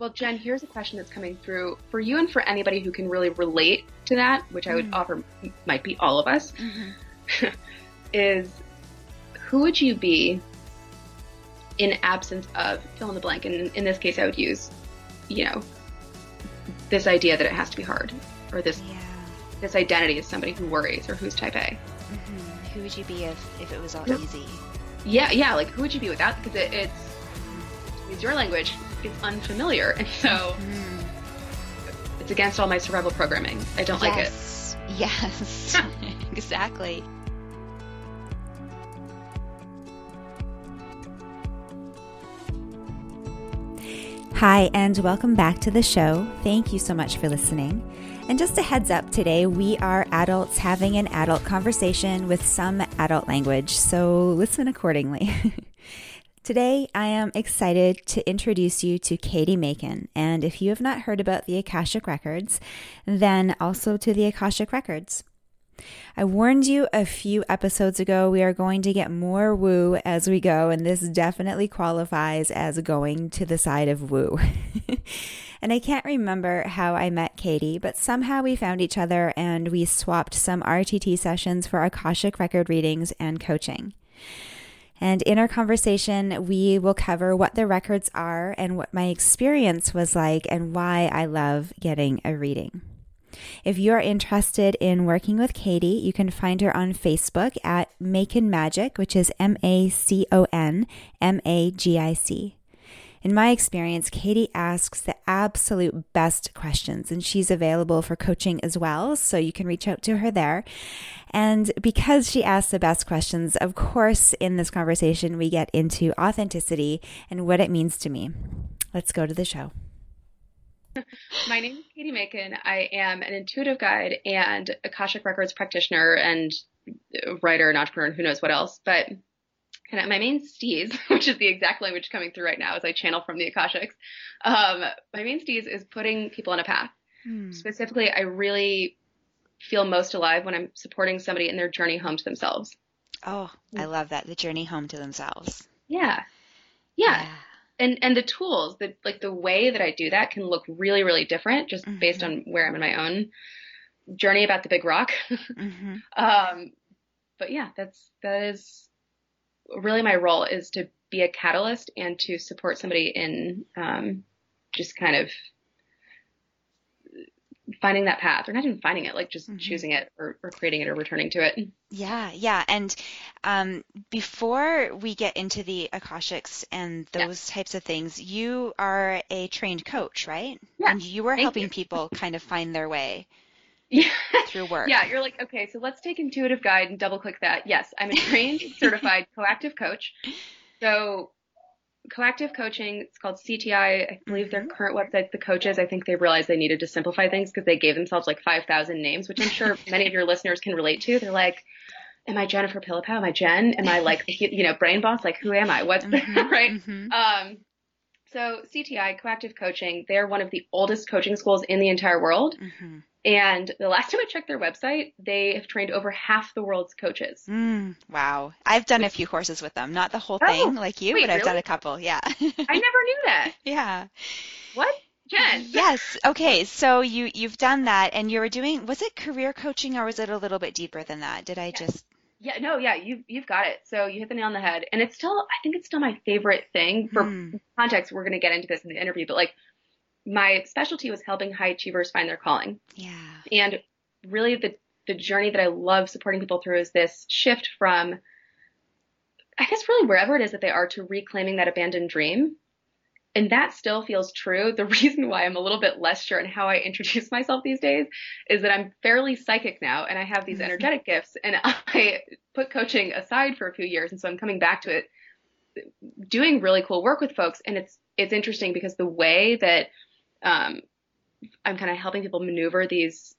Well, Jen, here's a question that's coming through for you and for anybody who can really relate to that, which I would Mm. offer might be all of us, Mm-hmm. is who would you be in absence of fill in the blank? And in this case, I would use, you know, this idea that it has to be hard, or this Yeah. this identity as somebody who worries or who's type A. hmm Who would you be if, if it was all Yeah. easy? Yeah, yeah. Like, who would you be without? Because it, it's it's your language. It's unfamiliar, and so Mm. it's against all my survival programming. I don't like it. yes. Yes. exactly. Hi, and welcome back to the show. Thank you so much for listening. And just a heads up today, we are adults having an adult conversation with some adult language, so listen accordingly. Today, I am excited to introduce you to Cady Macon. And if you have not heard about the Akashic Records, then also to the Akashic Records. I warned you a few episodes ago we are going to get more woo as we go, and this definitely qualifies as going to the side of woo. and I can't remember how I met Cady, but somehow we found each other and we swapped some RTT sessions for Akashic record readings and coaching. And in our conversation, we will cover what the records are and what my experience was like and why I love getting a reading. If you're interested in working with Cady, you can find her on Facebook at Macon Magic, which is M A C O N M A G I C. In my experience, Cady asks the absolute best questions, and she's available for coaching as well. So you can reach out to her there. And because she asks the best questions, of course, in this conversation, we get into authenticity and what it means to me. Let's go to the show. My name is Cady Macon. I am an intuitive guide and Akashic Records practitioner and writer and entrepreneur and who knows what else. But kind of my main steez, which is the exact language coming through right now as I channel from the Akashics, um, my main steez is putting people on a path. Specifically, I really feel most alive when I'm supporting somebody in their journey home to themselves. Oh, I love that. The journey home to themselves. Yeah. Yeah. And and the tools, the like the way that I do that can look really, really different just based on where I'm in my own journey about the big rock. hmm um but yeah, that's that is really my role is to be a catalyst and to support somebody in um just kind of finding that path or not even finding it like just Mhm. choosing it or, or creating it or returning to it Yeah, yeah. And um, before we get into the Akashics and Yeah. those types of things, you are a trained coach, right? Yeah, And you are thank helping you. people kind of find their way yeah through work. Yeah, you're like, okay, so let's take Intuitive Guide and double click that. Yes, I'm a trained, certified coactive coach. So, coactive coaching, it's called CTI. I believe their current website, the coaches, I think they realized they needed to simplify things because they gave themselves like 5,000 names, which I'm sure many of your listeners can relate to. They're like, Am I Jennifer Pillipow? Am I Jen? Am I like, you know, brain boss? Like, who am I? What's Mhm, right? mhm. Um, so CTI, Coactive Coaching, they're one of the oldest coaching schools in the entire world. Mhm. And the last time I checked their website, they have trained over half the world's coaches. Mm, wow. I've done a few courses with them. Not the whole Oh, thing like you, wait, but I've done a couple. Yeah. I never knew that. yeah. What? Jen? Yes. Okay. So you you've done that and you were doing was it career coaching or was it a little bit deeper than that? Did I just Yeah, no, yeah, you've you've got it. So you hit the nail on the head. And it's still I think it's still my favorite thing. For Hmm. context, we're gonna get into this in the interview, but like my specialty was helping high achievers find their calling. Yeah. And really the the journey that I love supporting people through is this shift from I guess really wherever it is that they are to reclaiming that abandoned dream. And that still feels true. The reason why I'm a little bit less sure in how I introduce myself these days is that I'm fairly psychic now and I have these energetic gifts and I put coaching aside for a few years and so I'm coming back to it doing really cool work with folks and it's it's interesting because the way that um, I'm kind of helping people maneuver these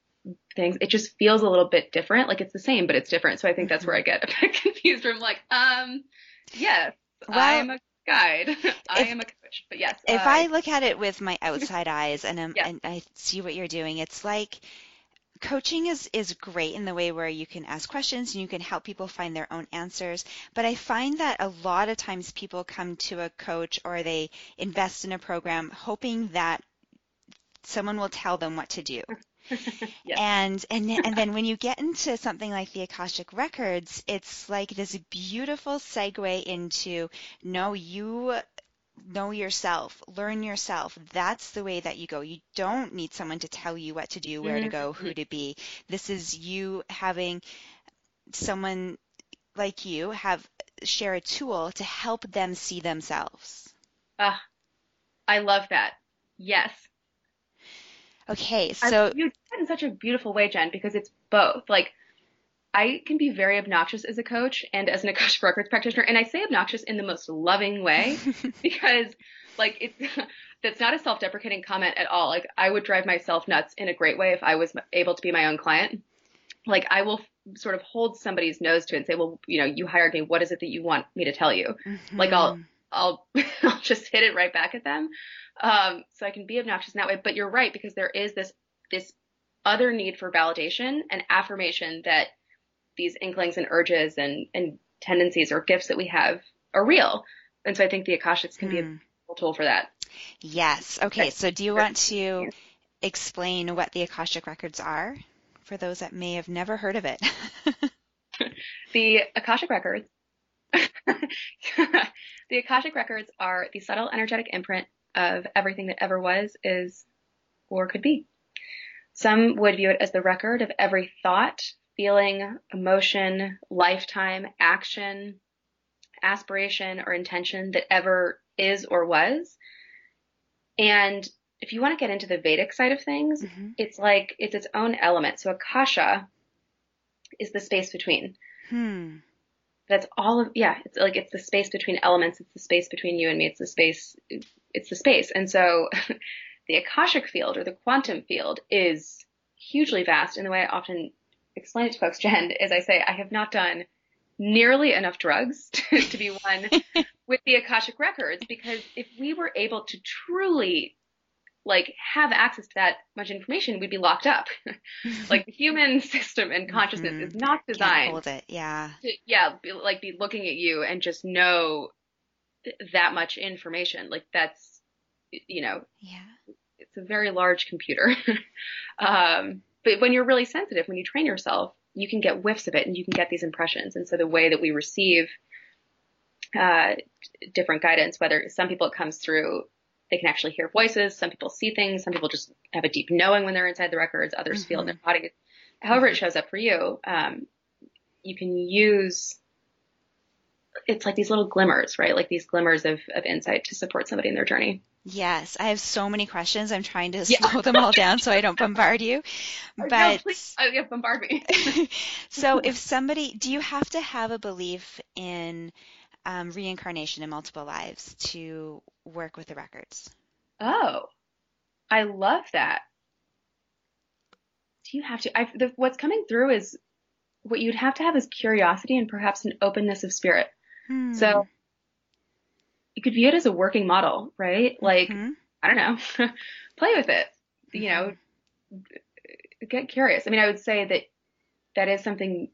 things, it just feels a little bit different. Like it's the same, but it's different. So I think that's where I get a bit confused. I'm like, um, yes, Well, I am a guide. I am a coach. But yes, If uh, I look at it with my outside eyes and, I'm, Yeah. and I see what you're doing, it's like coaching is is great in the way where you can ask questions and you can help people find their own answers but i find that a lot of times people come to a coach or they invest in a program hoping that someone will tell them what to do yes. and and and then when you get into something like the akashic records it's like this beautiful segue into no you know yourself, learn yourself. That's the way that you go. You don't need someone to tell you what to do, where mm-hmm. to go, who to be. This is you having someone like you have share a tool to help them see themselves. Ah, uh, I love that. Yes. Okay, so I, you did it in such a beautiful way, Jen, because it's both. Like I can be very obnoxious as a coach and as an Akashic Records practitioner. And I say obnoxious in the most loving way because, like, it's, that's not a self deprecating comment at all. Like, I would drive myself nuts in a great way if I was able to be my own client. Like, I will sort of hold somebody's nose to it and say, well, you know, you hired me. What is it that you want me to tell you? Mm-hmm. Like, I'll, I'll, I'll just hit it right back at them. Um, so I can be obnoxious in that way. But you're right, because there is this, this other need for validation and affirmation that these inklings and urges and, and tendencies or gifts that we have are real. And so I think the Akashics can hmm. be a hmm. tool for that. Yes. Okay. So do you want to explain what the Akashic records are for those that may have never heard of it? the Akashic records. the Akashic records are the subtle energetic imprint of everything that ever was, is, or could be. Some would view it as the record of every thought, feeling, emotion, lifetime, action, aspiration, or intention that ever is or was. And if you want to get into the Vedic side of things, mm-hmm. it's like it's its own element. So Akasha is the space between. Hmm. That's all of yeah. It's like it's the space between elements. It's the space between you and me. It's the space. It's the space. And so, the Akashic field or the quantum field is hugely vast. In the way I often explain it to folks, Jen, is I say I have not done nearly enough drugs to, to be one with the Akashic records because if we were able to truly like have access to that much information, we'd be locked up. like the human system and consciousness mm-hmm. is not designed. Can't hold it, yeah. To, yeah, be, like be looking at you and just know that much information. Like that's, you know, yeah, it's a very large computer. um, but when you're really sensitive, when you train yourself, you can get whiffs of it and you can get these impressions. And so the way that we receive uh, different guidance, whether some people it comes through, they can actually hear voices. Some people see things. Some people just have a deep knowing when they're inside the records. Others mm-hmm. feel in their body. However it shows up for you, um, you can use. It's like these little glimmers, right? Like these glimmers of, of insight to support somebody in their journey. Yes, I have so many questions. I'm trying to yeah. slow them all down so I don't bombard you. But no, please, oh, yeah, bombard me. so, if somebody, do you have to have a belief in um, reincarnation in multiple lives to work with the records? Oh, I love that. Do you have to? I, the, what's coming through is what you'd have to have is curiosity and perhaps an openness of spirit. Hmm. So you could view it as a working model, right? Like, mm-hmm. I don't know, play with it, you know, get curious. I mean, I would say that that is something,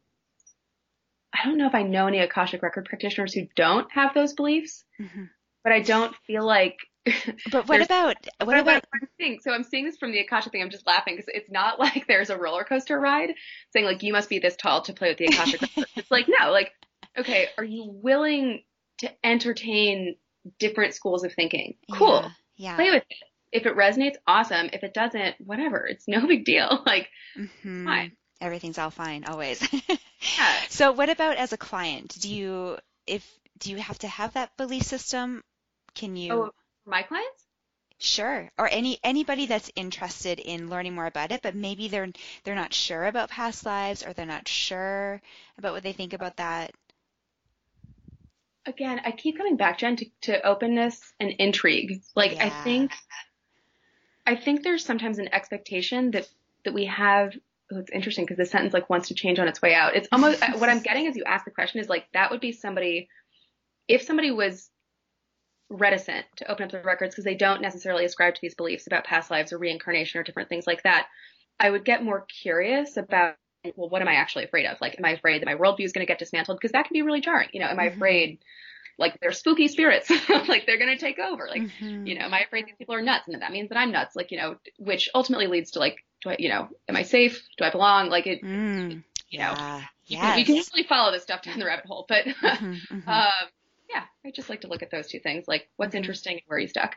I don't know if I know any Akashic record practitioners who don't have those beliefs, mm-hmm. but I don't feel like. But what about what about? I'm so I'm seeing this from the Akasha thing. I'm just laughing because it's not like there's a roller coaster ride saying like you must be this tall to play with the Akashic. it's like no, like okay, are you willing to entertain different schools of thinking. Cool. Yeah. yeah. Play with it. If it resonates, awesome. If it doesn't, whatever. It's no big deal. Like, mm-hmm. fine. Everything's all fine always. yeah. So what about as a client? Do you if do you have to have that belief system? Can you Oh, my clients? Sure. Or any anybody that's interested in learning more about it, but maybe they're they're not sure about past lives or they're not sure about what they think about that again, I keep coming back, Jen, to, to openness and intrigue. Like yeah. I think, I think there's sometimes an expectation that that we have. Oh, it's interesting because the sentence like wants to change on its way out. It's almost what I'm getting as you ask the question is like that would be somebody, if somebody was reticent to open up the records because they don't necessarily ascribe to these beliefs about past lives or reincarnation or different things like that. I would get more curious about, well, what am I actually afraid of? Like, am I afraid that my worldview is going to get dismantled? Because that can be really jarring. You know, am I Mm-hmm. afraid like they're spooky spirits, like they're going to take over? Like, Mhm. you know, am I afraid these people are nuts? And that means that I'm nuts. Like, you know, which ultimately leads to like, do I, you know, am I safe? Do I belong? Like it, Mm, you know, yeah. you, can, you can Yes. usually follow this stuff down the rabbit hole. But Mhm, mhm. um, yeah, I just like to look at those two things, like what's Mhm. interesting and where are you stuck.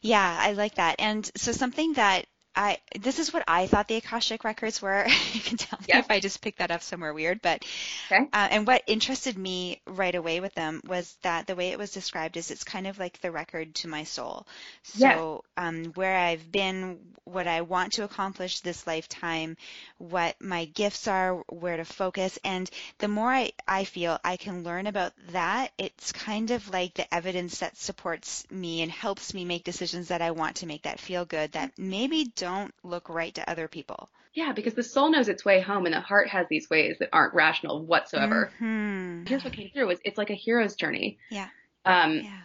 Yeah, I like that. And so something that I this is what I thought the Akashic records were. you can tell me if I just picked that up somewhere weird, but Okay. uh, and what interested me right away with them was that the way it was described is it's kind of like the record to my soul. So um, where I've been, what I want to accomplish this lifetime, what my gifts are, where to focus, and the more I, I feel I can learn about that, it's kind of like the evidence that supports me and helps me make decisions that I want to make that feel good, that maybe don't look right to other people. Yeah, because the soul knows its way home and the heart has these ways that aren't rational whatsoever. Mhm. Here's what came through is it's like a hero's journey. Yeah. Um, Yeah.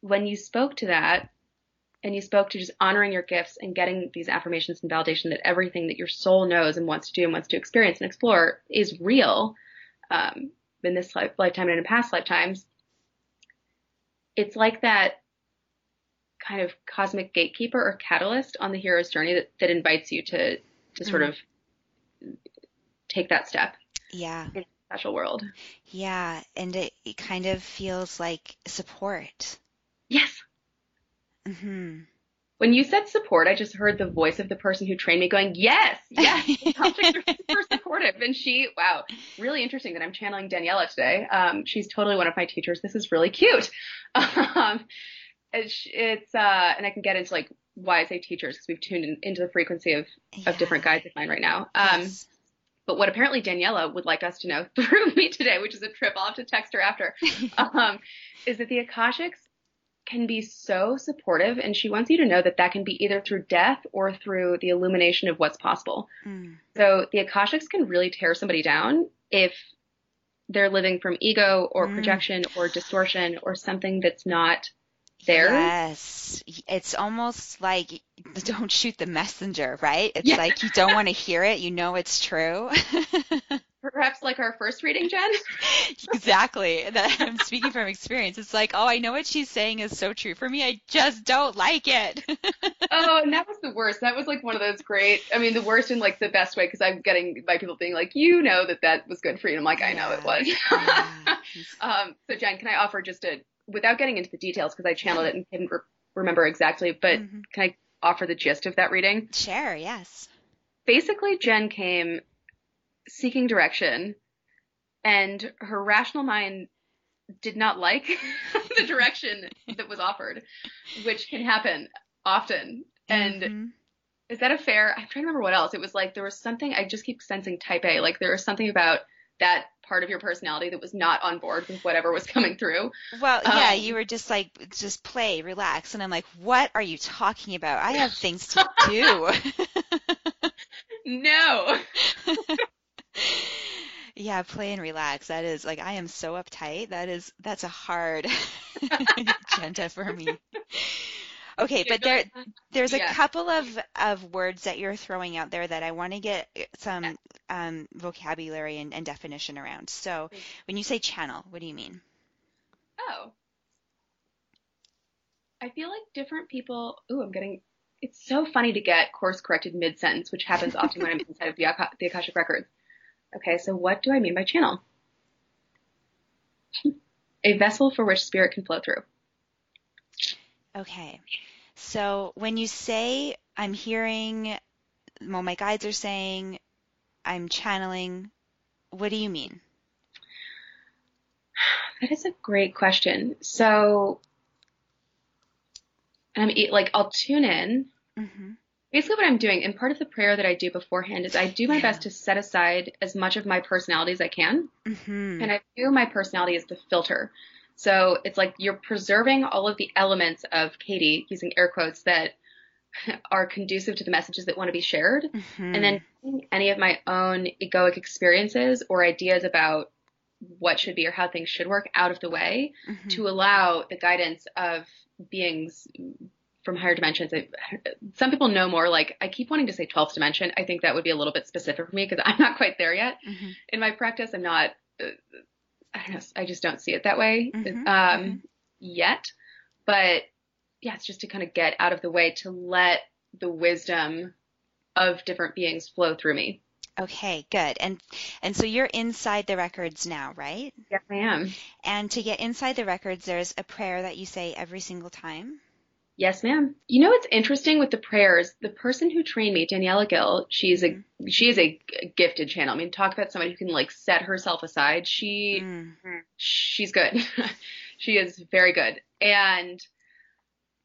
when you spoke to that and you spoke to just honoring your gifts and getting these affirmations and validation that everything that your soul knows and wants to do and wants to experience and explore is real um, in this life, lifetime and in past lifetimes, it's like that kind of cosmic gatekeeper or catalyst on the hero's journey that, that invites you to to sort Mm. of take that step Yeah. in the special world. Yeah. And it, it kind of feels like support. Yes. hmm When you said support, I just heard the voice of the person who trained me going, yes, yes, Akashics are super supportive. And she, wow, really interesting that I'm channeling Daniela today. Um, she's totally one of my teachers. This is really cute. Um, it's, it's, uh, and I can get into like why I say teachers because we've tuned in, into the frequency of, of different guides of mine right now. Um, Yes. but what apparently Daniela would like us to know through me today, which is a trip, I'll have to text her after, um, is that the Akashics can be so supportive, and she wants you to know that that can be either through death or through the illumination of what's possible. Mm. So the Akashics can really tear somebody down if they're living from ego or Mm. projection or distortion or something that's not theirs. Yes. It's almost like don't shoot the messenger, right? It's Yeah. like you don't want to hear it. You know it's true. Perhaps like our first reading, Jen. exactly. That I'm speaking from experience. It's like, oh, I know what she's saying is so true for me. I just don't like it. oh, and that was the worst. That was like one of those great. I mean, the worst in like the best way because I'm getting by people being like, you know that that was good for you. And I'm like, I know it was. Um, so Jen, can I offer just a without getting into the details because I channeled it and didn't re- remember exactly, but Mhm. can I offer the gist of that reading? Share, yes. Basically, Jen came seeking direction, and her rational mind did not like the direction that was offered, which can happen often. And Mhm. is that a fair? I'm trying to remember what else. It was like there was something I just keep sensing type A. Like there was something about that part of your personality that was not on board with whatever was coming through. Well, yeah, Um, you were just like, just play, relax. And I'm like, what are you talking about? I have things to do. No. yeah, play and relax. That is like, I am so uptight. That is, that's a hard agenda for me. Okay, but there, there's a Yeah. couple of, of words that you're throwing out there that I want to get some um, vocabulary and, and definition around. So when you say channel, what do you mean? Oh. I feel like different people. Ooh, I'm getting. It's so funny to get course corrected mid sentence, which happens often when I'm inside of the, Aka- the Akashic Records. Okay, so what do I mean by channel? A vessel for which spirit can flow through. Okay. So when you say I'm hearing, well, my guides are saying I'm channeling, what do you mean? That is a great question. So, I'm e- like, I'll tune in. Mm-hmm. Basically, what I'm doing, and part of the prayer that I do beforehand is I do my Yeah. best to set aside as much of my personality as I can. Mm-hmm. And I view my personality as the filter. So it's like you're preserving all of the elements of Cady, using air quotes, that are conducive to the messages that want to be shared. Mm-hmm. And then any of my own egoic experiences or ideas about what should be or how things should work out of the way Mhm. to allow the guidance of beings from higher dimensions. I, some people know more. Like I keep wanting to say 12th dimension. I think that would be a little bit specific for me because I'm not quite there yet mm-hmm. in my practice. I'm not. I don't know. I just don't see it that way mm-hmm. Um, mm-hmm. yet. But yeah, it's just to kind of get out of the way to let the wisdom of different beings flow through me. Okay, good. And and so you're inside the records now, right? Yes, I am. And to get inside the records, there's a prayer that you say every single time. Yes, ma'am. You know what's interesting with the prayers? The person who trained me, Daniela Gill, she's a she is a gifted channel. I mean, talk about somebody who can like set herself aside. She mm-hmm. she's good. she is very good. And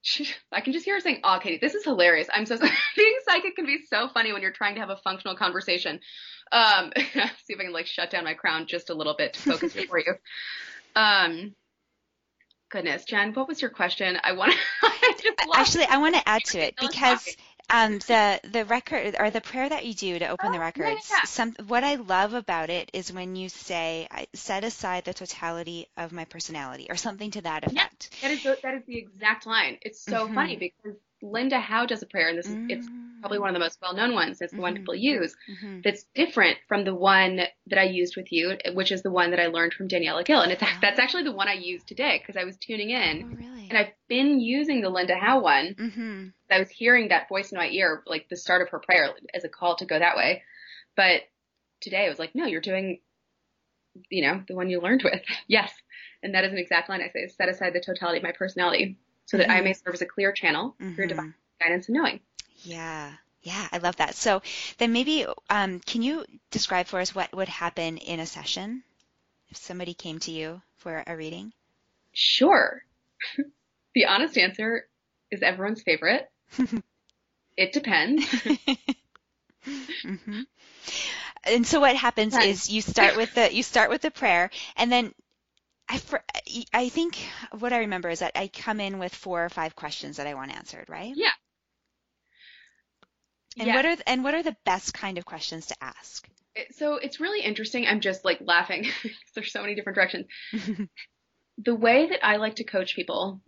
she, I can just hear her saying, "Oh, Cady, this is hilarious. I'm so being psychic can be so funny when you're trying to have a functional conversation." Um, see if I can like shut down my crown just a little bit to focus it for you. Um, goodness, Jen, what was your question? I want to actually I want to add to it because um, the the record or the prayer that you do to open oh, the records. Yeah. Some what I love about it is when you say, "I set aside the totality of my personality," or something to that effect. Yeah, that is the, that is the exact line. It's so mm-hmm. funny because Linda Howe does a prayer, and this is mm-hmm. it's probably one of the most well known ones. It's the mm-hmm. one people use. Mm-hmm. That's different from the one that I used with you, which is the one that I learned from Daniela Gill, and it's oh. that's actually the one I used today because I was tuning in, oh, really? And I've been using the Linda Howe one. Mm-hmm. I was hearing that voice in my ear, like the start of her prayer, as a call to go that way. But today I was like, no, you're doing, you know, the one you learned with. yes, and that is an exact line I say: set aside the totality of my personality so that I mm-hmm. may serve as a clear channel mm-hmm. for divine guidance and knowing. Yeah. Yeah, I love that. So then maybe um, can you describe for us what would happen in a session if somebody came to you for a reading? Sure. the honest answer is everyone's favorite. it depends. mm-hmm. And so what happens is you start with the you start with the prayer and then I, I think what I remember is that I come in with four or five questions that I want answered, right? Yeah. And yes. what are and what are the best kind of questions to ask? So it's really interesting. I'm just like laughing. Because there's so many different directions. the way that I like to coach people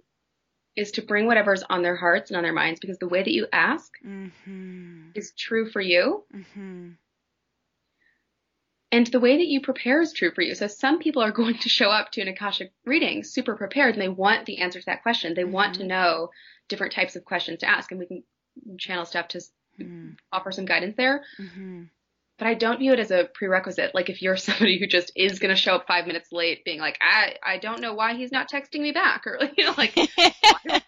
is to bring whatever's on their hearts and on their minds because the way that you ask mm-hmm. is true for you. Mm-hmm. And the way that you prepare is true for you. So some people are going to show up to an Akashic reading super prepared and they want the answer to that question. They mm-hmm. want to mm-hmm. know different types of questions to ask and we can channel stuff to mm. offer some guidance there. But I don't view it as a prerequisite. Like if you're somebody who just is going to show up five minutes late, being like, I I don't know why he's not texting me back, or you know, like,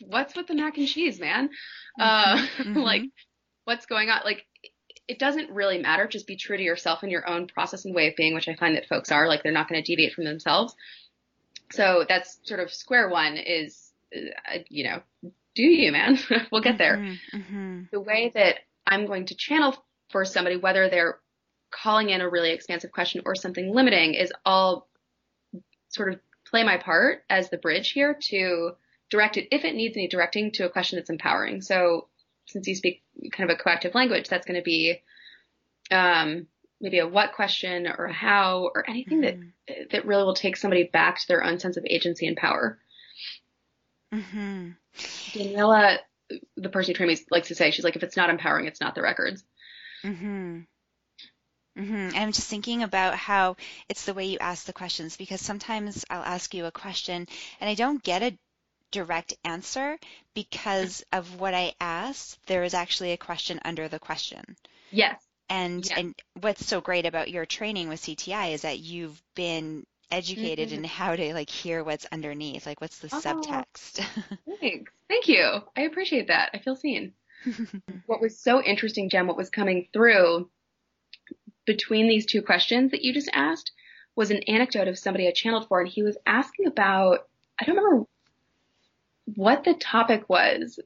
what's with the mac and cheese, man? Mm-hmm. Uh, mm-hmm. like, what's going on? Like, it doesn't really matter. Just be true to yourself and your own process and way of being, which I find that folks are. Like, they're not going to deviate from themselves. So that's sort of square one is, uh, you know, do you, man? we'll get there. Mm-hmm, mm-hmm. The way that I'm going to channel for somebody, whether they're calling in a really expansive question or something limiting, is all sort of play my part as the bridge here to direct it, if it needs any directing, to a question that's empowering. So since you speak kind of a coactive language, that's going to be um, maybe a what question or a how or anything mm-hmm. that that really will take somebody back to their own sense of agency and power. Mm-hmm. Daniela, the person who trained me, likes to say, she's like, if it's not empowering, it's not the records. Mm-hmm. Mm-hmm. I'm just thinking about how it's the way you ask the questions because sometimes I'll ask you a question and I don't get a direct answer because of what I asked. There is actually a question under the question. Yes. And and what's so great about your training with CTI is that you've been educated mm-hmm. in how to like hear what's underneath, like what's the oh, subtext. thanks. Thank you. I appreciate that. I feel seen. what was so interesting, Jen, what was coming through between these two questions that you just asked was an anecdote of somebody I channeled for, and he was asking about, I don't remember what the topic was,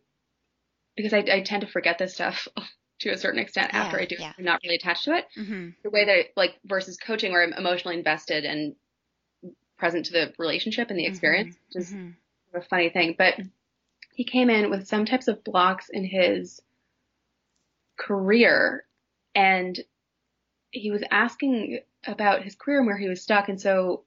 because I, I tend to forget this stuff to a certain extent yeah, after I do. Yeah. I'm not really attached to it. Mm-hmm. The way that, like, versus coaching where I'm emotionally invested and present to the relationship and the mm-hmm. experience, mm-hmm. which is mm-hmm. a funny thing. But he came in with some types of blocks in his career and he was asking about his career and where he was stuck. And so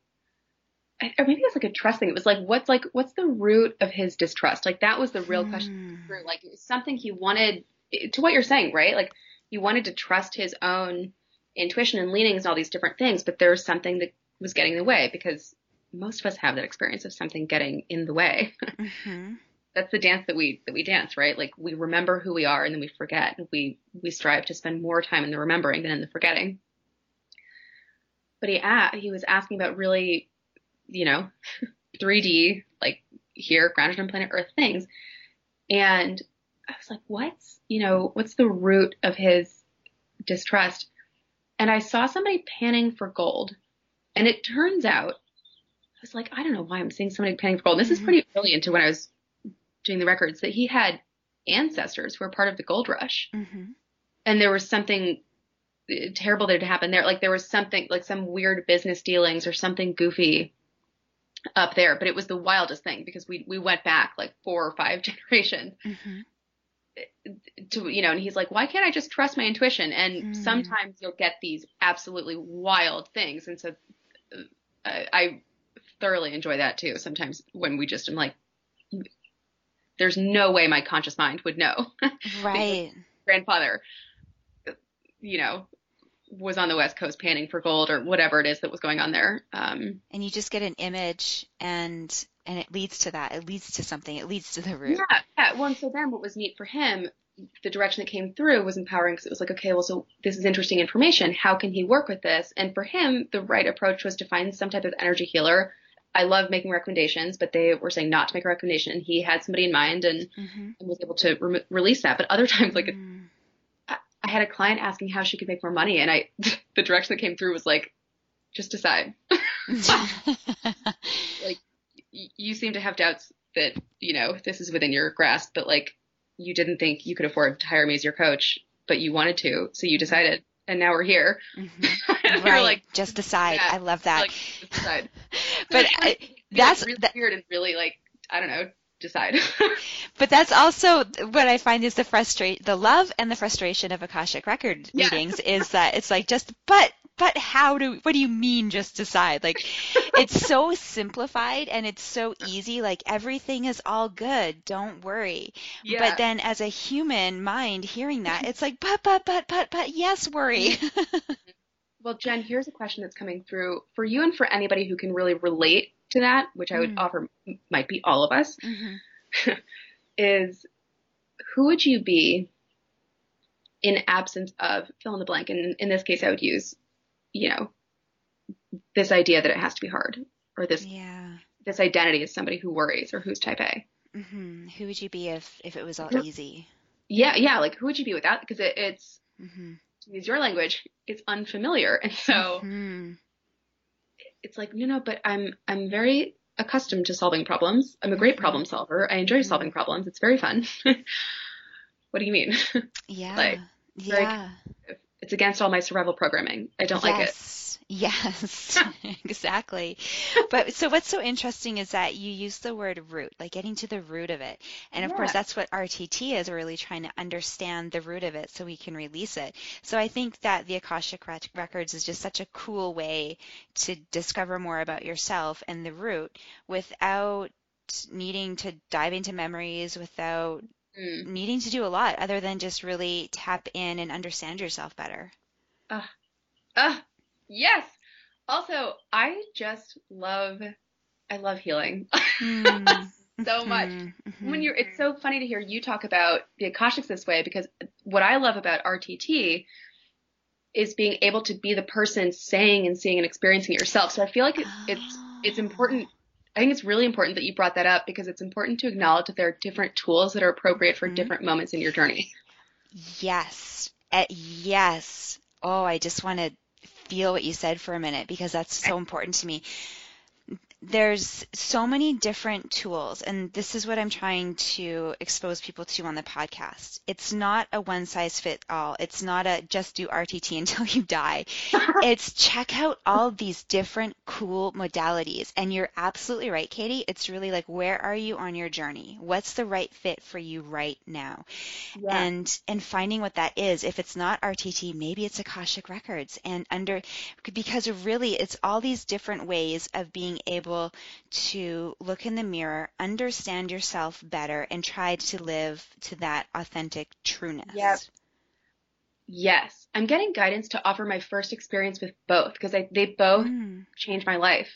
or maybe it's like a trust thing. It was like, what's like, what's the root of his distrust? Like that was the real question. Hmm. Like something he wanted to what you're saying, right? Like he wanted to trust his own intuition and leanings and all these different things, but there's something that was getting in the way because most of us have that experience of something getting in the way. Mhm. That's the dance that we that we dance, right? Like we remember who we are and then we forget. And we we strive to spend more time in the remembering than in the forgetting. But he a he was asking about really, you know, 3D like here grounded on planet Earth things, and I was like, what's you know what's the root of his distrust? And I saw somebody panning for gold, and it turns out I was like, I don't know why I'm seeing somebody panning for gold. This is Mhm. pretty early into when I was doing the records that he had ancestors who were part of the gold rush, Mhm. and there was something uh, terrible that had happened there. Like there was something like some weird business dealings or something goofy up there. But it was the wildest thing because we we went back like four or five generations Mhm. to you know and he's like why can't i just trust my intuition and Hmm. sometimes you'll get these absolutely wild things and so uh, I, I thoroughly enjoy that too sometimes when we just am like there's no way my conscious mind would know Right. grandfather you know was on the west coast panning for gold or whatever it is that was going on there um And you just get an image and and it leads to that. It leads to something. It leads to the root. Yeah, yeah. Well, and so then what was neat for him, the direction that came through was empowering because it was like, okay, well, so this is interesting information. How can he work with this? And for him, the right approach was to find some type of energy healer. I love making recommendations, but they were saying not to make a recommendation. He had somebody in mind and, Mhm. and was able to re- release that. But other times, like Mm. I had a client asking how she could make more money, and I, the direction that came through was like, just decide. Y- you seem to have doubts that you know this is within your grasp, but like you didn't think you could afford to hire me as your coach, but you wanted to, so you decided, and now we're here. Mhm. Right. Like, just decide. yeah, I love that. like decide. but I, like, that's really that, weird and really like I don't know, decide. but that's also what I find is the frustrate the love and the frustration of Akashic record Yeah. readings is that it's like just but but how do what do you mean just decide like it's so simplified and it's so easy like everything is all good don't worry yeah. but then as a human mind hearing that it's like but but but but but yes worry Well, Jen, here's a question that's coming through for you and for anybody who can really relate to that, which I would Mm. offer might be all of us, Mhm. is who would you be in absence of fill in the blank? And in this case, I would use, you know, this idea that it has to be hard or this, yeah this identity as somebody who worries or who's type A. hmm who would you be if if it was all Yeah. easy Yeah. Yeah. Like who would you be without? Because it, it's, hmm use your language, it's unfamiliar. And so hmm it's like, no, no, but I'm I'm very accustomed to solving problems. I'm a great Mhm. problem solver. I enjoy Mhm. solving problems. It's very fun. what do you mean? yeah Like, yeah it's against all my survival programming. I don't like it. yes. Yes, exactly. But so what's so interesting is that you use the word root, like getting to the root of it. And of course, that's what RTT is really trying to understand the root of it so we can release it. So I think that the Akashic Rec- Records is just such a cool way to discover more about yourself and the root without needing to dive into memories, without Mm. needing to do a lot other than just really tap in and understand yourself better. Ah, yes. Also, I just love, I love healing. Mm. So much. Mhm, when mhm. you're, it's so funny to hear you talk about the Akashics this way because what I love about RTT is being able to be the person saying and seeing and experiencing it yourself. So I feel like it, it's it's important. I think it's really important that you brought that up because it's important to acknowledge that there are different tools that are appropriate for Mhm. different moments in your journey. Yes. Uh, yes. Oh, I just want to feel what you said for a minute because that's so important to me. There's so many different tools, and this is what I'm trying to expose people to on the podcast. It's not a one size fit all. It's not a just do RTT until you die. it's check out all these different cool modalities. And you're absolutely right, Cady. It's really like, where are you on your journey? What's the right fit for you right now? and and finding what that is if it's not rtt maybe it's akashic records and under because really it's all these different ways of being able able to look in the mirror, understand yourself better, and try to live to that authentic trueness. Yep. Yes. I'm getting guidance to offer my first experience with both because they both mm. changed my life.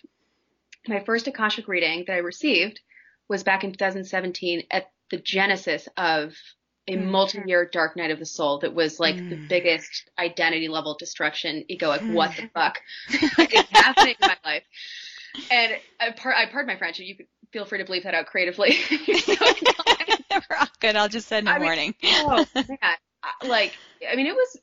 My first Akashic reading that I received was back in 2017 at the genesis of a mm. multi-year dark night of the soul that was like mm. the biggest identity level destruction egoic what the fuck is happening in my life and I, par- I pardon my French you could feel free to bleep that out creatively. We're all good. I'll just send a warning. oh man like I mean it was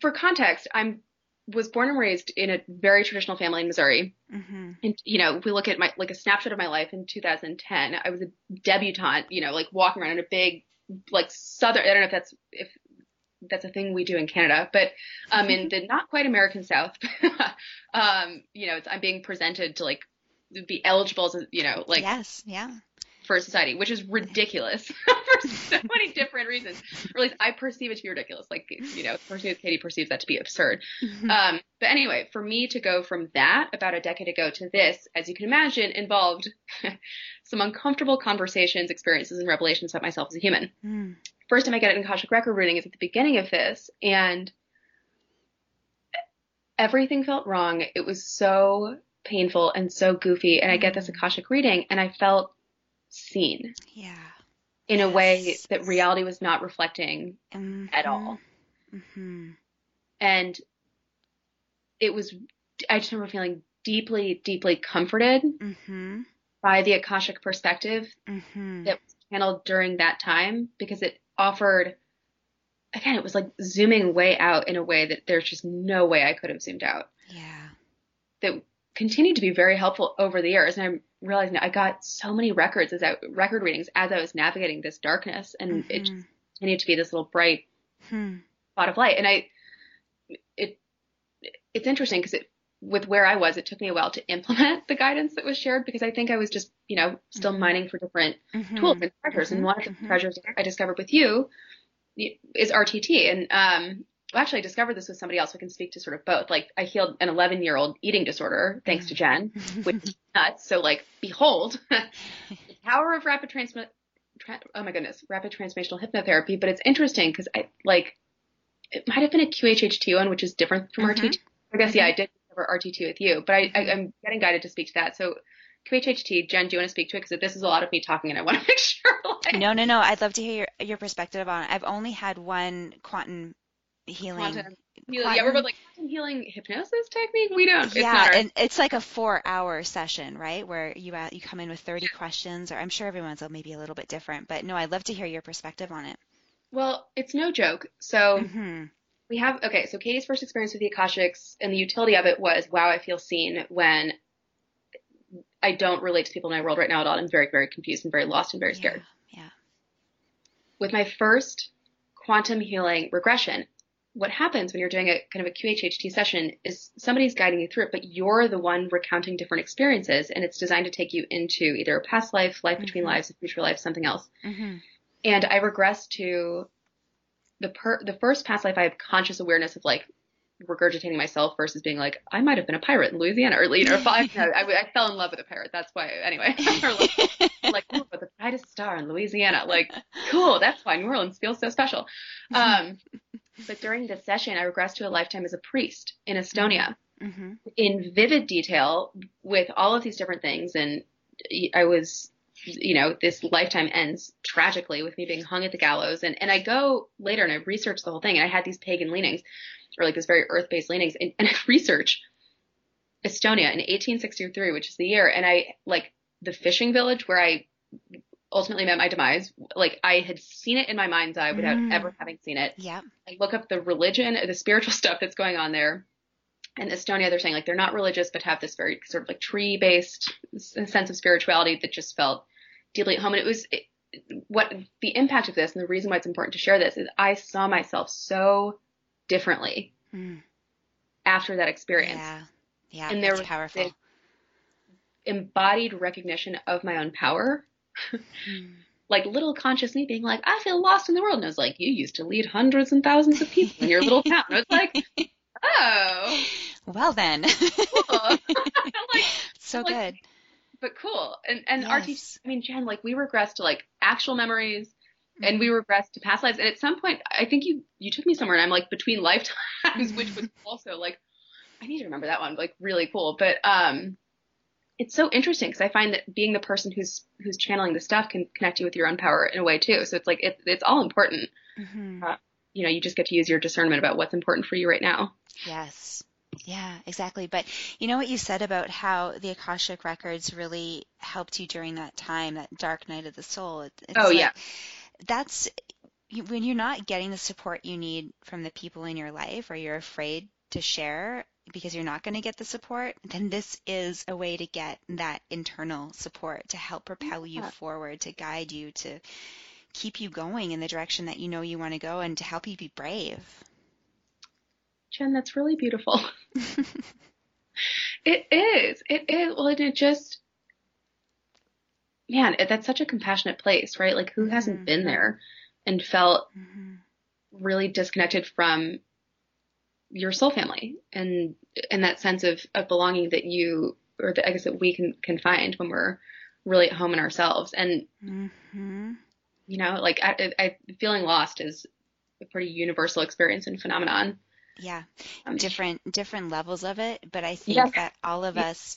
for context I'm was born and raised in a very traditional family in Missouri. Mm-hmm. And, you know, we look at my, like a snapshot of my life in 2010, I was a debutante, you know, like walking around in a big, like southern, I don't know if that's, if that's a thing we do in Canada, but, um, in the not quite American South, um, you know, I'm being presented to like be eligible as, you know, like, yes, yeah for society, which is ridiculous for so many different reasons. Or at least I perceive it to be ridiculous. Like, you know, person with Cady perceives that to be absurd. Mm-hmm. Um, but anyway, for me to go from that about a decade ago to this, as you can imagine, involved some uncomfortable conversations, experiences, and revelations about myself as a human. Mm. First time I get it in Akashic record reading is at the beginning of this, and everything felt wrong. It was so painful and so goofy. And I get this mm. Akashic reading, and I felt seen. Yeah. In yes. a way that reality was not reflecting mm-hmm. at all. Mm-hmm. And it was, I just remember feeling deeply, deeply comforted mm-hmm. by the Akashic perspective mm-hmm. that was channeled during that time because it offered, again, it was like zooming way out in a way that there's just no way I could have zoomed out. Yeah. That continued to be very helpful over the years. And I'm realizing I got so many records as I, record readings as I was navigating this darkness, and mm-hmm. it continued to be this little bright hmm. spot of light. And I, it, it's interesting because it, with where I was, it took me a while to implement the guidance that was shared because I think I was just, you know, still mm-hmm. mining for different mm-hmm. tools and treasures. And one of the mm-hmm. treasures I discovered with you is RTT. And um, well, actually, I discovered this with somebody else who can speak to sort of both. Like, I healed an 11 year old eating disorder thanks to Jen, which is nuts. So, like, behold, the power of rapid transmit. Tra- oh my goodness, rapid transformational hypnotherapy. But it's interesting because I like it might have been a QHHT one, which is different from mm-hmm. RTT. I guess mm-hmm. yeah, I did cover RTT with you, but I, I am getting guided to speak to that. So QHHT, Jen, do you want to speak to it? Because this is a lot of me talking, and I want to make sure. Like... No, no, no. I'd love to hear your your perspective on it. I've only had one quantum healing. Quantum. Quantum, yeah, we're both like quantum healing hypnosis technique. We don't. It's yeah, and it's like a four-hour session, right? Where you uh, you come in with 30 questions, or I'm sure everyone's maybe a little bit different, but no, I'd love to hear your perspective on it. Well, it's no joke. So mm-hmm. We have okay. So Cady's first experience with the Akashics and the utility of it was, wow, I feel seen when I don't relate to people in my world right now at all. I'm very, very confused and very lost and very scared. Yeah. yeah. With my first quantum healing regression, what happens when you're doing a kind of a QHHT session is somebody's guiding you through it, but you're the one recounting different experiences, and it's designed to take you into either a past life, life between mm-hmm. lives, a future life, something else. Mm-hmm. And I regress to the per- the first past life. I have conscious awareness of like regurgitating myself versus being like, I might have been a pirate in Louisiana, or you know, I, I, I, fell in love with a pirate. That's why, anyway. like, like oh, but the brightest star in Louisiana, like, cool. That's why New Orleans feels so special. Um, but during this session, I regressed to a lifetime as a priest in Estonia mm-hmm. in vivid detail with all of these different things. And I was, you know, this lifetime ends tragically with me being hung at the gallows. And, and I go later and I research the whole thing and I had these pagan leanings or like this very earth based leanings and, and I research Estonia in 1863, which is the year. And I like the fishing village where I ultimately met my demise. Like I had seen it in my mind's eye without mm. ever having seen it. Yeah. I look up the religion, the spiritual stuff that's going on there. In Estonia, they're saying like they're not religious, but have this very sort of like tree based sense of spirituality that just felt deeply at home. And it was it, what the impact of this and the reason why it's important to share this is I saw myself so differently mm. after that experience. Yeah. Yeah. And there was powerful. embodied recognition of my own power like little conscious me being like, I feel lost in the world. And I was like, you used to lead hundreds and thousands of people in your little town. And it's like, oh. Well then. Like, so like, good. But cool. And and yes. RTT, I mean, Jen, like we regress to like actual memories mm-hmm. and we regress to past lives. And at some point, I think you you took me somewhere, and I'm like between lifetimes, which was also like I need to remember that one, like really cool. But um, it's so interesting because I find that being the person who's who's channeling the stuff can connect you with your own power in a way too. So it's like it, it's all important. Mm-hmm. Uh, you know, you just get to use your discernment about what's important for you right now. Yes. Yeah, exactly. But you know what you said about how the Akashic records really helped you during that time, that dark night of the soul. It's oh like, yeah. That's when you're not getting the support you need from the people in your life, or you're afraid to share because you're not going to get the support, then this is a way to get that internal support to help propel yeah. you forward, to guide you, to keep you going in the direction that you know you want to go, and to help you be brave. Jen, that's really beautiful. it is. It is. Well, and it just, man, it, that's such a compassionate place, right? Like, who mm-hmm. hasn't been there and felt mm-hmm. really disconnected from your soul family and and that sense of, of belonging that you or that I guess that we can can find when we're really at home in ourselves and mm-hmm. you know like I, I, feeling lost is a pretty universal experience and phenomenon yeah um, different different levels of it but I think yeah. that all of us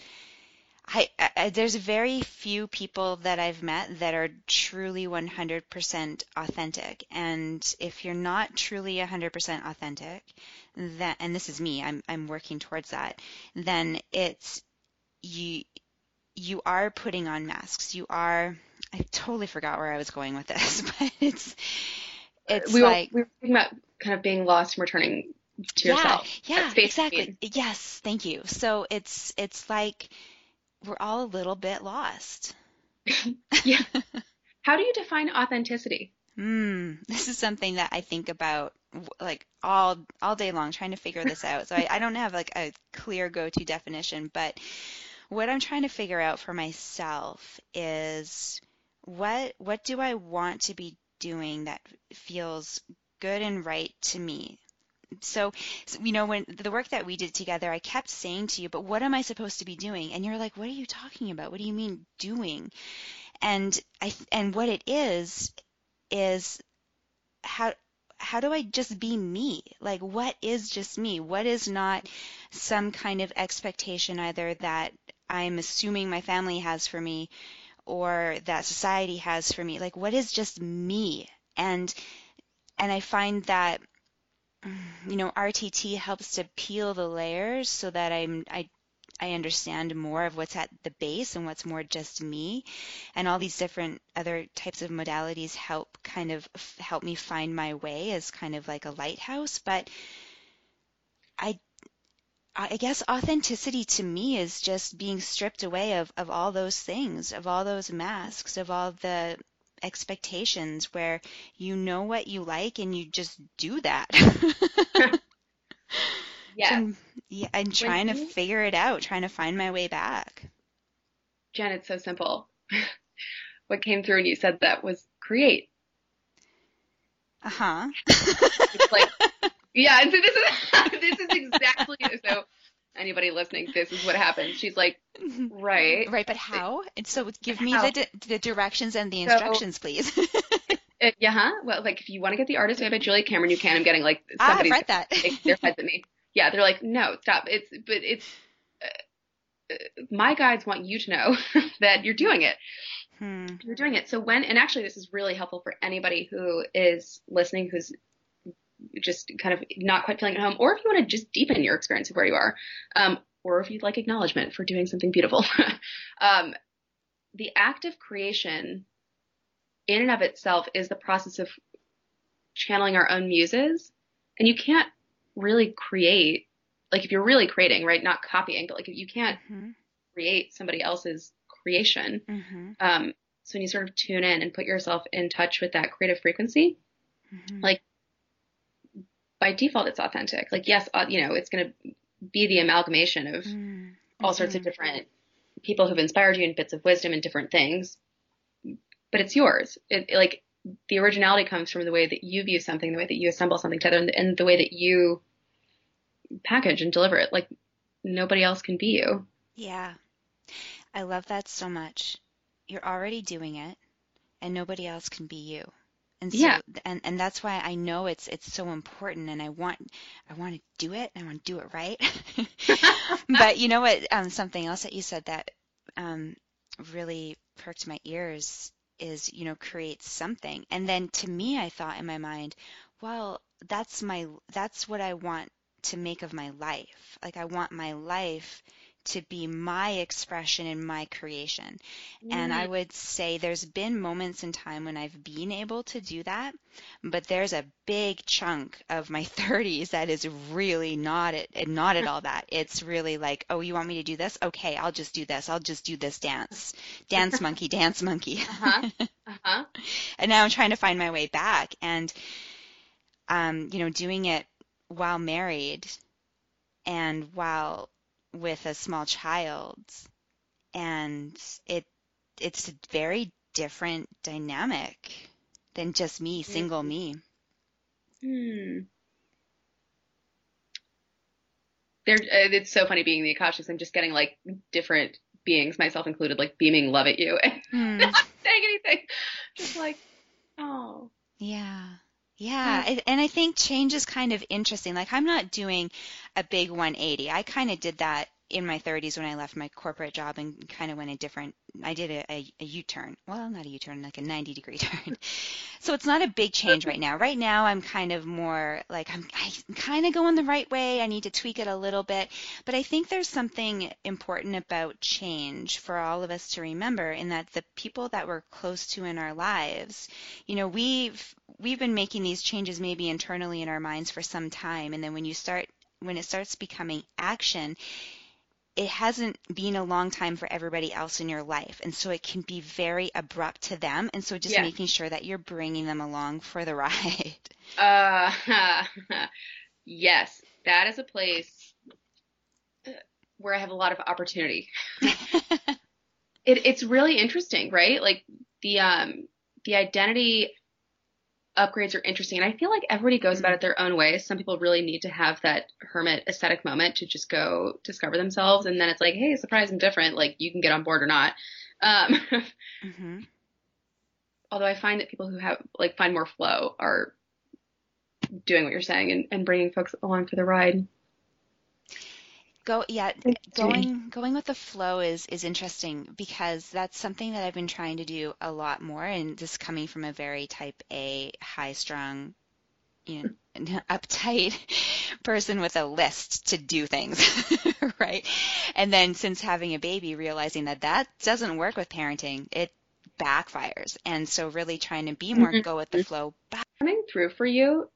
I, I, there's very few people that I've met that are truly 100% authentic. And if you're not truly 100% authentic, that, and this is me, I'm, I'm working towards that, then it's, you, you are putting on masks. You are, I totally forgot where I was going with this, but it's, it's we like. Were, we were talking about kind of being lost and returning to yeah, yourself. Yeah, exactly. Yes, thank you. So it's, it's like, we're all a little bit lost. yeah. How do you define authenticity? Hmm. This is something that I think about like all all day long, trying to figure this out. So I, I don't have like a clear go-to definition, but what I'm trying to figure out for myself is what what do I want to be doing that feels good and right to me so, you know, when the work that we did together, I kept saying to you, but what am I supposed to be doing? And you're like, what are you talking about? What do you mean doing? And I, and what it is, is how, how do I just be me? Like, what is just me? What is not some kind of expectation either that I'm assuming my family has for me or that society has for me? Like, what is just me? And, and I find that you know, RTT helps to peel the layers so that I'm I I understand more of what's at the base and what's more just me, and all these different other types of modalities help kind of f- help me find my way as kind of like a lighthouse. But I I guess authenticity to me is just being stripped away of, of all those things, of all those masks, of all the expectations where you know what you like and you just do that. yeah. And, yeah, I'm trying to figure it out, trying to find my way back. Jen, it's so simple. what came through when you said that was create. Uh huh. it's like, yeah, and so this is this is exactly so anybody listening, this is what happens. She's like, right. Right, but how? And so give me the, the directions and the instructions, so, please. it, yeah, huh? Well, like if you want to get the artist way by Julia Cameron, you can. I'm getting like somebody's ah, read that. their heads at me. Yeah, they're like, no, stop. It's, but it's, uh, my guides want you to know that you're doing it. Hmm. You're doing it. So when, and actually this is really helpful for anybody who is listening, who's just kind of not quite feeling at home, or if you want to just deepen your experience of where you are, um, or if you'd like acknowledgement for doing something beautiful. um, the act of creation, in and of itself, is the process of channeling our own muses, and you can't really create, like if you're really creating, right, not copying, but like if you can't mm-hmm. create somebody else's creation. Mm-hmm. Um, so when you sort of tune in and put yourself in touch with that creative frequency, mm-hmm. like by default it's authentic. Like yes, uh, you know, it's going to be the amalgamation of mm-hmm. all sorts of different people who've inspired you and bits of wisdom and different things, but it's yours. It, it, like the originality comes from the way that you view something, the way that you assemble something together, and, and the way that you package and deliver it. Like nobody else can be you. Yeah. I love that so much. You're already doing it, and nobody else can be you. And so, Yeah. and and that's why I know it's it's so important, and I want I want to do it, and I want to do it right. But you know what? Um, something else that you said that um, really perked my ears is, you know, create something. And then to me, I thought in my mind, well, that's my that's what I want to make of my life. Like I want my life to be my expression and my creation. And I would say there's been moments in time when I've been able to do that, but there's a big chunk of my 30s that is really not it, not at all that. It's really like, oh, you want me to do this? Okay, I'll just do this. I'll just do this dance. Dance monkey, dance monkey. uh-huh. Uh-huh. And now I'm trying to find my way back and um, you know, doing it while married and while with a small child and it it's a very different dynamic than just me, single me. Hmm. There, uh, it's so funny being the Akashics. I'm just getting like different beings, myself included, like beaming love at you and Hmm. not saying anything. Just like, oh. Yeah. Yeah. I- And I think change is kind of interesting. Like, I'm not doing a big 180. I kind of did that in my 30s when I left my corporate job and kind of went a different, I did a, a, a U-turn. Well, not a U-turn, like a 90 degree turn. So it's not a big change right now. Right now, I'm kind of more like, I'm, I'm kind of going the right way. I need to tweak it a little bit. But I think there's something important about change for all of us to remember in that the people that we're close to in our lives, you know, we've we've been making these changes maybe internally in our minds for some time and then when you start when it starts becoming action it hasn't been a long time for everybody else in your life and so it can be very abrupt to them and so just Yeah. making sure that you're bringing them along for the ride Uh, yes, that is a place where I have a lot of opportunity. It, it's really interesting, right? Like the um the identity upgrades are interesting, and I feel like everybody goes about it their own way. Some people really need to have that hermit aesthetic moment to just go discover themselves, and then it's like, hey, surprise, I'm different. Like you can get on board or not. Um, hmm although I find that people who have like find more flow are doing what you're saying and, and bringing folks along for the ride. Go yeah, going going with the flow is is interesting because that's something that I've been trying to do a lot more and just coming from a very type A high strung you know uptight person with a list to do things right? And then since having a baby realizing that that doesn't work with parenting it backfires. And so really trying to be more Mhm. go with the flow coming through for you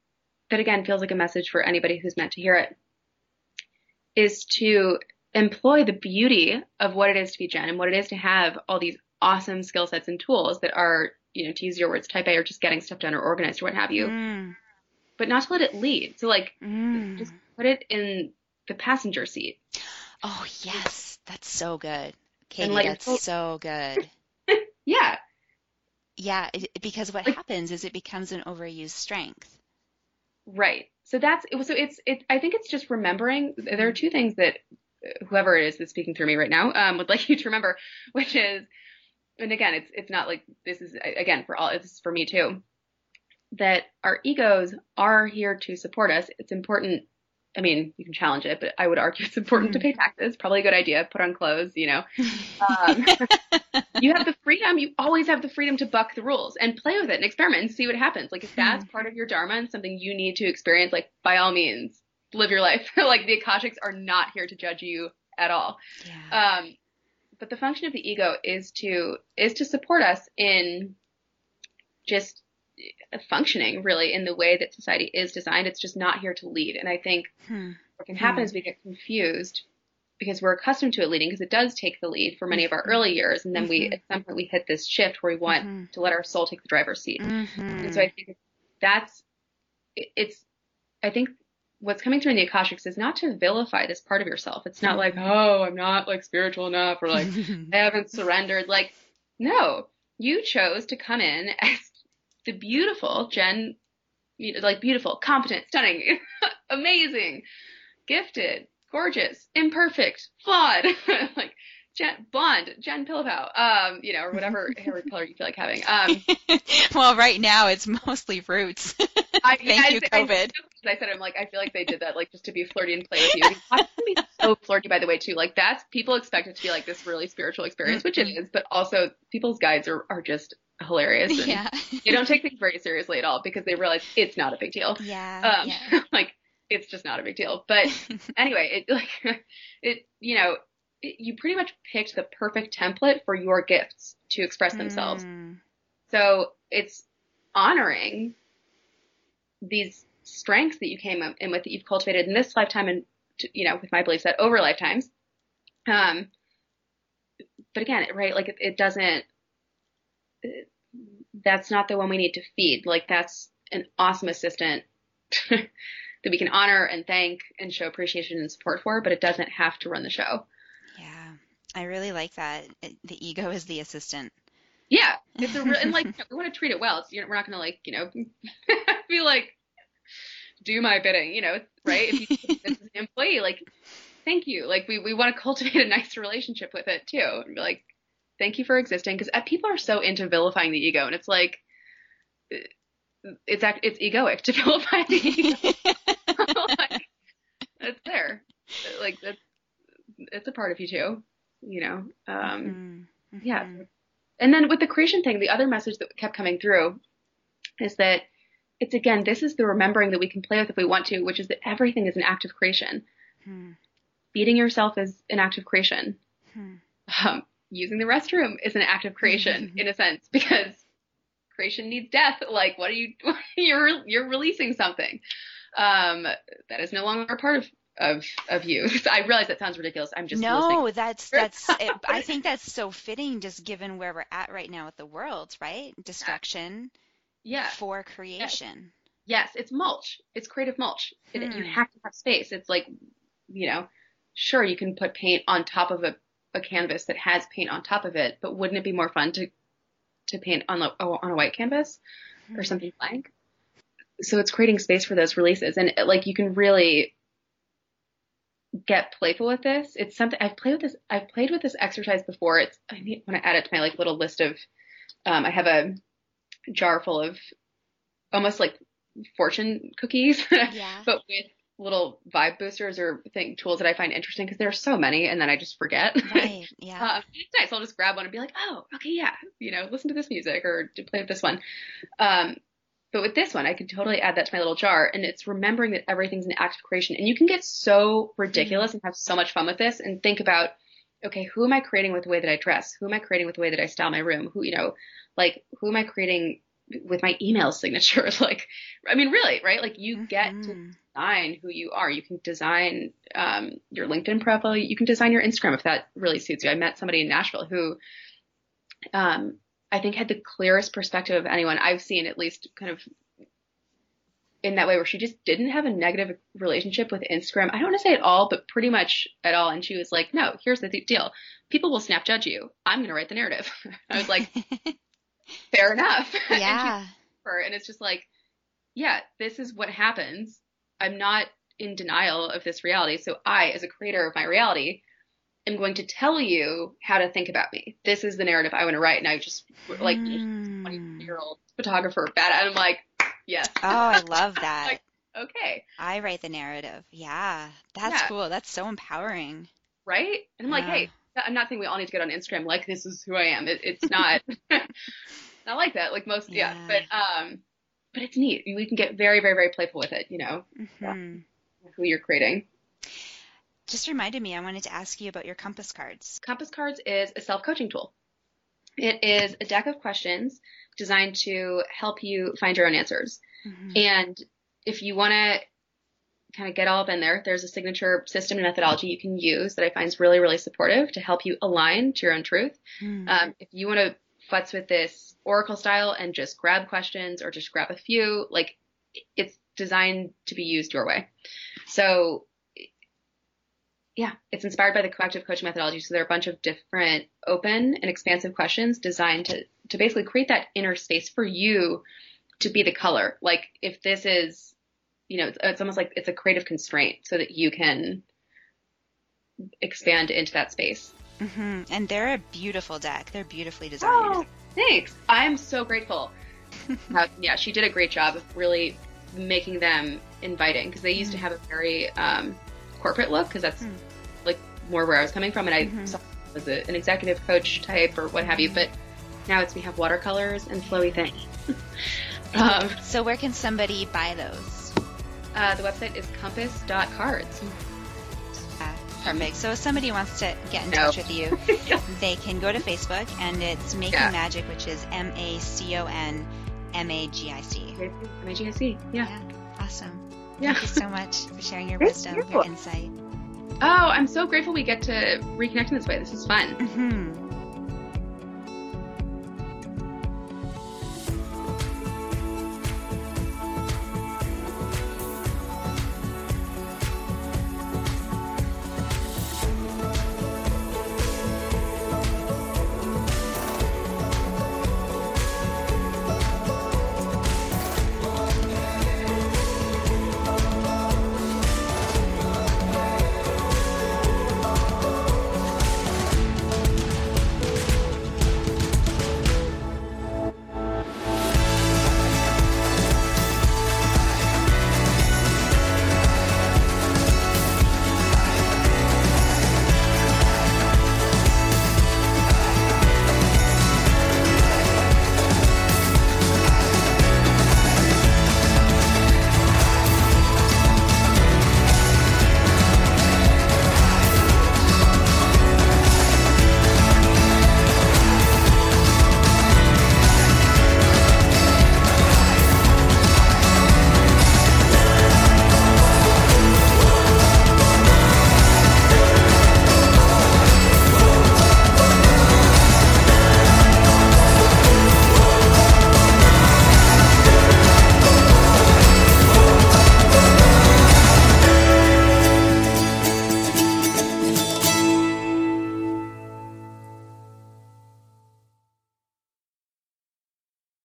that again feels like a message for anybody who's meant to hear it is to employ the beauty of what it is to be Jen and what it is to have all these awesome skill sets and tools that are, you know, to use your words, type A or just getting stuff done or organized or what have you, Mm, but not to let it lead. So like mm. just put it in the passenger seat. Oh yes, that's so good. Cady, that's your- so good. Yeah. Yeah, it, because what Like- happens is it becomes an overused strength. Right. So that's it. So it's it. I think it's just remembering. There are two things that uh, whoever it is that's speaking through me right now um, would like you to remember, which is, and again, it's it's not like this is again for all. It's for me too. That our egos are here to support us. It's important. I mean, you can challenge it, but I would argue it's important to pay taxes. Probably a good idea. Put on clothes. You know, um, you have the freedom. You always have the freedom to buck the rules and play with it and experiment and see what happens. Like if that's part of your dharma and something you need to experience, like by all means, live your life. like the akashics are not here to judge you at all. yeah. Um, but the function of the ego is to is to support us in just functioning really in the way that society is designed. It's just not here to lead. And I think Hmm. what can happen Hmm. is we get confused because we're accustomed to it leading because it does take the lead for many of our early years and then we Mhm. at some point we hit this shift where we want Mhm. to let our soul take the driver's seat Mhm. and so i think that's it- it's i think what's coming through in the akashics is not to vilify this part of yourself it's not like oh i'm not like spiritual enough or like i haven't surrendered like no you chose to come in as the beautiful jen like beautiful competent stunning amazing gifted gorgeous imperfect flawed like Jen, blonde, Jen Pillipow, um, you know, or whatever hair color you feel like having. Um, well, right now it's mostly roots. I, Thank yeah, you, I, COVID. I, I, said, I'm like, I feel like they did that, like, just to be flirty and play with you. Be so flirty, by the way, too. Like, that's people expect it to be like this really spiritual experience, which it mm-hmm. but also people's guides are are just hilarious. And yeah. they don't take things very seriously at all because they realize it's not a big deal. Yeah. Um, yeah. like, it's just not a big deal. But anyway, it like it, you know you pretty much picked the perfect template for your gifts to express themselves. Mm. So it's honoring these strengths that you came up in with that you've cultivated in this lifetime and you know with my belief set over lifetimes um but again right like it, it doesn't that's not the one we need to feed like that's an awesome assistant that we can honor and thank and show appreciation and support for but it doesn't have to run the show Yeah, I really like that. The ego is the assistant. Yeah, it's a real, and like we want to treat it well. It's, you know, we're not going to like you know be like do my bidding. You know, right? If you this is an employee, like thank you. Like we we want to cultivate a nice relationship with it too, and be like thank you for existing because uh, people are so into vilifying the ego, and it's like it's it's egoic to vilify the ego. like, it's there. Like that's it's a part of you too you know um mm-hmm. yeah mm-hmm. and then with the creation thing the other message that kept coming through is that it's again this is the remembering that we can play with if we want to which is that everything is an act of creation hmm. feeding yourself is an act of creation hmm. um, using the restroom is an act of creation in a sense because creation needs death like what are you you're you're releasing something um, that is no longer part of of of you. I realize that sounds ridiculous. I'm just no. Listening. That's that's. it, I think that's so fitting, just given where we're at right now with the world, right? Destruction. Yeah. For creation. Yes, it's mulch. It's creative mulch. Hmm. It, you hmm. have to have space. It's like, you know, sure you can put paint on top of a, a canvas that has paint on top of it, but wouldn't it be more fun to to paint on the on a white canvas hmm. or something blank? So it's creating space for those releases, and like you can really get playful with this. It's something I've played with this. I've played with this exercise before. It's I need when I add it to my like little list of. Um, I have a jar full of almost like fortune cookies, yeah. but with little vibe boosters or thing tools that I find interesting because there are so many, and then I just forget. Right. Yeah. uh, it's nice. I'll just grab one and be like, oh, okay, yeah, you know, listen to this music or play with this one. Um, but with this one, I could totally add that to my little jar. And it's remembering that everything's an act of creation. And you can get so ridiculous mm-hmm. and have so much fun with this and think about, okay, who am I creating with the way that I dress? Who am I creating with the way that I style my room? Who, you know, like, who am I creating with my email signature? like, I mean, really, right? Like, you mm-hmm. get to mm-hmm. design who you are. You can design um, your LinkedIn profile. You can design your Instagram if that really suits you. I met somebody in Nashville who, um, I think had the clearest perspective of anyone I've seen, at least kind of in that way where she just didn't have a negative relationship with Instagram. I don't want to say at all, but pretty much at all. And she was like, no, here's the th- deal. People will snap judge you. I'm going to write the narrative. I was like, fair enough. Yeah. and, and it's just like, yeah, this is what happens. I'm not in denial of this reality. So I, as a creator of my reality, am going to tell you how to think about me. This is the narrative I want to write. And I just like mm. 20 year old photographer bad. And I'm like, yes. Oh, I love that. like, okay. I write the narrative. Yeah. That's yeah. cool. That's so empowering. Right. And I'm like, hey, I'm not saying we all need to get on Instagram like this is who I am. It, it's not, not like that. Like most, yeah. yeah. But, um, but it's neat. We can get very, very, very playful with it, you know, mm-hmm. who you're creating just reminded me, I wanted to ask you about your Compass cards. Compass cards is a self coaching tool. It is a deck of questions designed to help you find your own answers. Mm-hmm. And if you want to kind of get all up in there, there's a signature system and methodology you can use that I find is really, really supportive to help you align to your own truth. Mm-hmm. Um, if you want to futz with this Oracle style and just grab questions or just grab a few, like it's designed to be used your way. So yeah, it's inspired by the coactive coaching methodology. So there are a bunch of different open and expansive questions designed to, to basically create that inner space for you to be the color. Like if this is, you know, it's, it's almost like it's a creative constraint so that you can expand into that space. Mm-hmm. And they're a beautiful deck. They're beautifully designed. Oh, thanks. I'm so grateful. uh, yeah, she did a great job of really making them inviting because they used mm-hmm. to have a very um, corporate look because that's mm. like more where I was coming from, and I mm-hmm. saw was a, an executive coach type or what have you. But now it's we have watercolors and flowy things. um, so where can somebody buy those? Uh, the website is compass.cards. Uh, perfect. So if somebody wants to get in no. touch with you, yeah. they can go to Facebook and it's Macon yeah. Magic, which is M A C O N M A G I C. M A G I C. Yeah. Awesome. Yeah. Thank you so much for sharing your wisdom, your insight. Oh, I'm so grateful we get to reconnect in this way. This is fun. Mm-hmm.